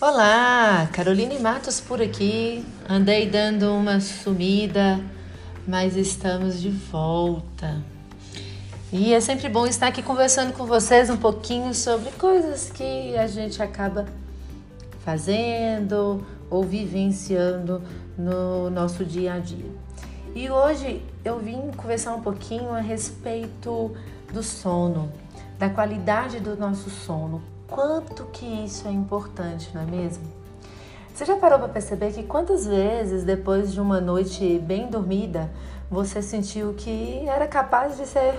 Olá, Caroline Matos por aqui. Andei dando uma sumida, mas estamos de volta. E é sempre bom estar aqui conversando com vocês um pouquinho sobre coisas que a gente acaba fazendo ou vivenciando no nosso dia a dia. E hoje eu vim conversar um pouquinho a respeito do sono, da qualidade do nosso sono, quanto que isso é importante, não é mesmo? Você já parou para perceber que quantas vezes depois de uma noite bem dormida você sentiu que era capaz de ser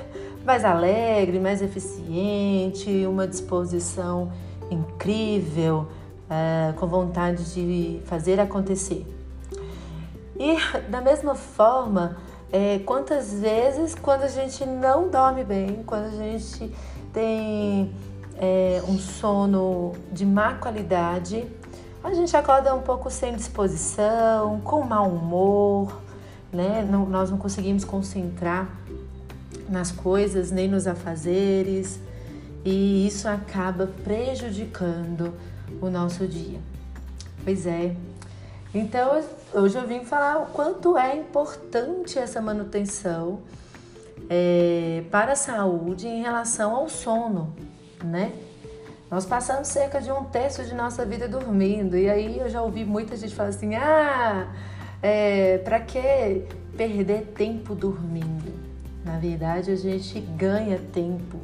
mais alegre, mais eficiente, uma disposição incrível, é, com vontade de fazer acontecer? E da mesma forma, é, quantas vezes quando a gente não dorme bem, quando a gente tem é, um sono de má qualidade, a gente acorda um pouco sem disposição, com mau humor, né? Não, nós não conseguimos concentrar nas coisas nem nos afazeres e isso acaba prejudicando o nosso dia. Pois é. Então hoje eu vim falar o quanto é importante essa manutenção é, para a saúde em relação ao sono, né? Nós passamos cerca de um terço de nossa vida dormindo, e aí eu já ouvi muita gente falar assim: ah, é, para que perder tempo dormindo? Na verdade, a gente ganha tempo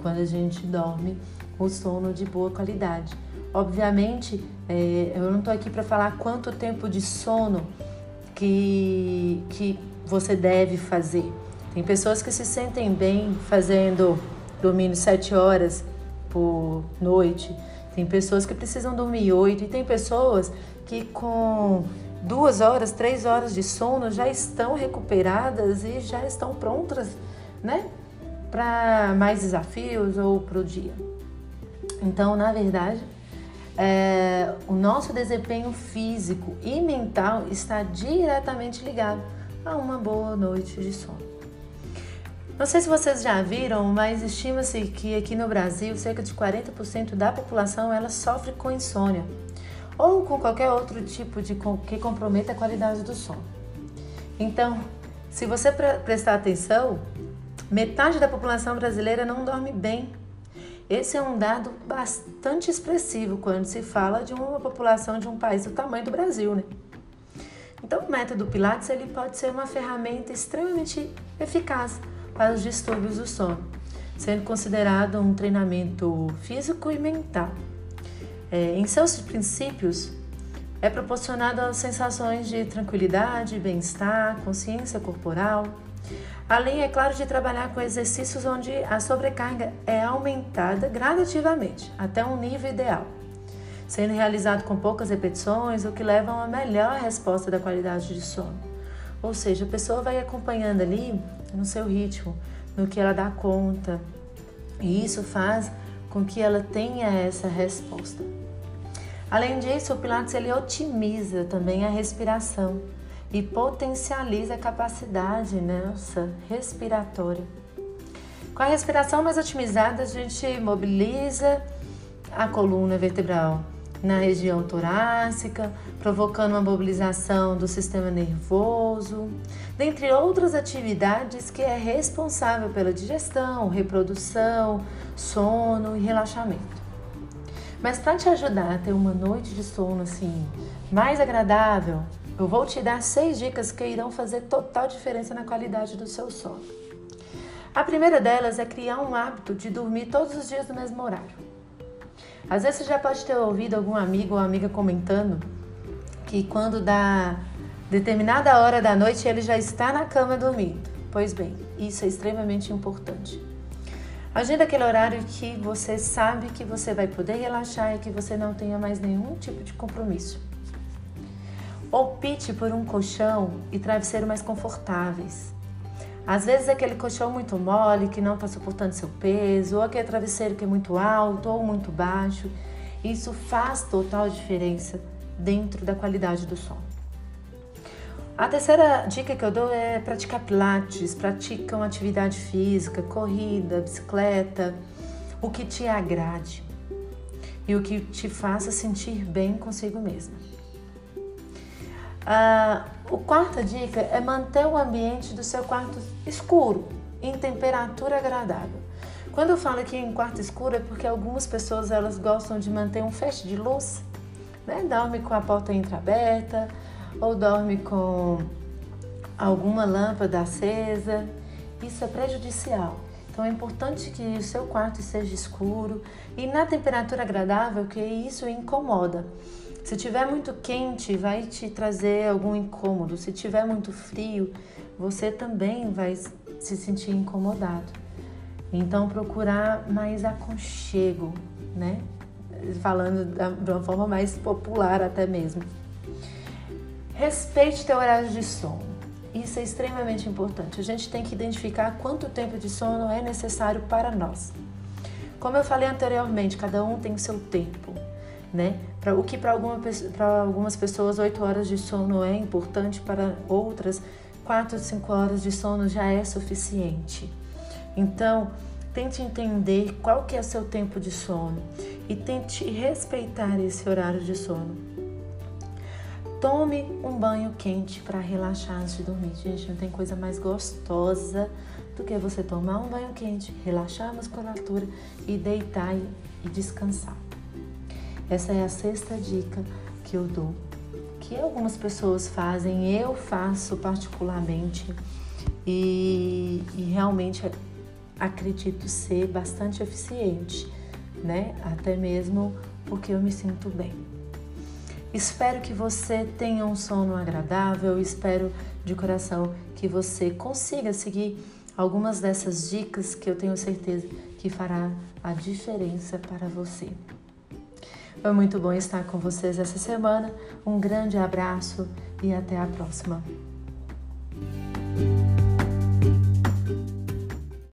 quando a gente dorme o sono de boa qualidade. Obviamente, é, eu não estou aqui para falar quanto tempo de sono que, que você deve fazer. Tem pessoas que se sentem bem fazendo dormindo sete horas por noite. Tem pessoas que precisam dormir oito e tem pessoas que com duas horas, três horas de sono já estão recuperadas e já estão prontas, né, para mais desafios ou para o dia. Então, na verdade, é, o nosso desempenho físico e mental está diretamente ligado a uma boa noite de sono. Não sei se vocês já viram, mas estima-se que aqui no Brasil cerca de 40% da população ela sofre com insônia ou com qualquer outro tipo de que comprometa a qualidade do sono. Então, se você prestar atenção, metade da população brasileira não dorme bem. Esse é um dado bastante expressivo quando se fala de uma população de um país do tamanho do Brasil, né? Então, o método Pilates ele pode ser uma ferramenta extremamente eficaz para os distúrbios do sono, sendo considerado um treinamento físico e mental. É, em seus princípios, é proporcionado sensações de tranquilidade, bem-estar, consciência corporal, além, é claro, de trabalhar com exercícios onde a sobrecarga é aumentada gradativamente até um nível ideal, sendo realizado com poucas repetições, o que leva a uma melhor resposta da qualidade de sono. Ou seja, a pessoa vai acompanhando ali no seu ritmo, no que ela dá conta. E isso faz com que ela tenha essa resposta. Além disso, o Pilates ele otimiza também a respiração e potencializa a capacidade nossa respiratória. Com a respiração mais otimizada, a gente mobiliza a coluna vertebral na região torácica, provocando uma mobilização do sistema nervoso, dentre outras atividades que é responsável pela digestão, reprodução, sono e relaxamento. Mas para te ajudar a ter uma noite de sono assim mais agradável, eu vou te dar seis dicas que irão fazer total diferença na qualidade do seu sono. A primeira delas é criar um hábito de dormir todos os dias no mesmo horário. Às vezes você já pode ter ouvido algum amigo ou amiga comentando que quando dá determinada hora da noite ele já está na cama dormindo. Pois bem, isso é extremamente importante. Agenda aquele horário que você sabe que você vai poder relaxar e que você não tenha mais nenhum tipo de compromisso. Opte por um colchão e travesseiro mais confortáveis. Às vezes aquele colchão muito mole, que não está suportando seu peso, ou aquele travesseiro que é muito alto ou muito baixo, isso faz total diferença dentro da qualidade do sono. A terceira dica que eu dou é praticar pilates, pratica uma atividade física, corrida, bicicleta, o que te agrade. e o que te faça sentir bem consigo mesma. Ah, a quarta dica é manter o ambiente do seu quarto escuro, em temperatura agradável. Quando eu falo aqui em quarto escuro é porque algumas pessoas elas gostam de manter um feixe de luz, né? Dorme com a porta entreaberta ou dorme com alguma lâmpada acesa. Isso é prejudicial. Então é importante que o seu quarto esteja escuro e na temperatura agradável, que isso incomoda. Se tiver muito quente, vai te trazer algum incômodo. Se tiver muito frio, você também vai se sentir incomodado. Então procurar mais aconchego, né? Falando de uma forma mais popular até mesmo. Respeite teu horário de sono. Isso é extremamente importante. A gente tem que identificar quanto tempo de sono é necessário para nós. Como eu falei anteriormente, cada um tem o seu tempo, né? Pra, o que para alguma, algumas pessoas 8 horas de sono é importante, para outras 4, 5 horas de sono já é suficiente. Então, tente entender qual que é o seu tempo de sono e tente respeitar esse horário de sono. Tome um banho quente para relaxar antes de dormir. Gente, não tem coisa mais gostosa do que você tomar um banho quente, relaxar a musculatura e deitar e descansar. Essa é a sexta dica que eu dou, que algumas pessoas fazem, eu faço particularmente e, e realmente acredito ser bastante eficiente, né? Até mesmo porque eu me sinto bem. Espero que você tenha um sono agradável, espero de coração que você consiga seguir algumas dessas dicas que eu tenho certeza que fará a diferença para você. Foi muito bom estar com vocês essa semana. Um grande abraço e até a próxima.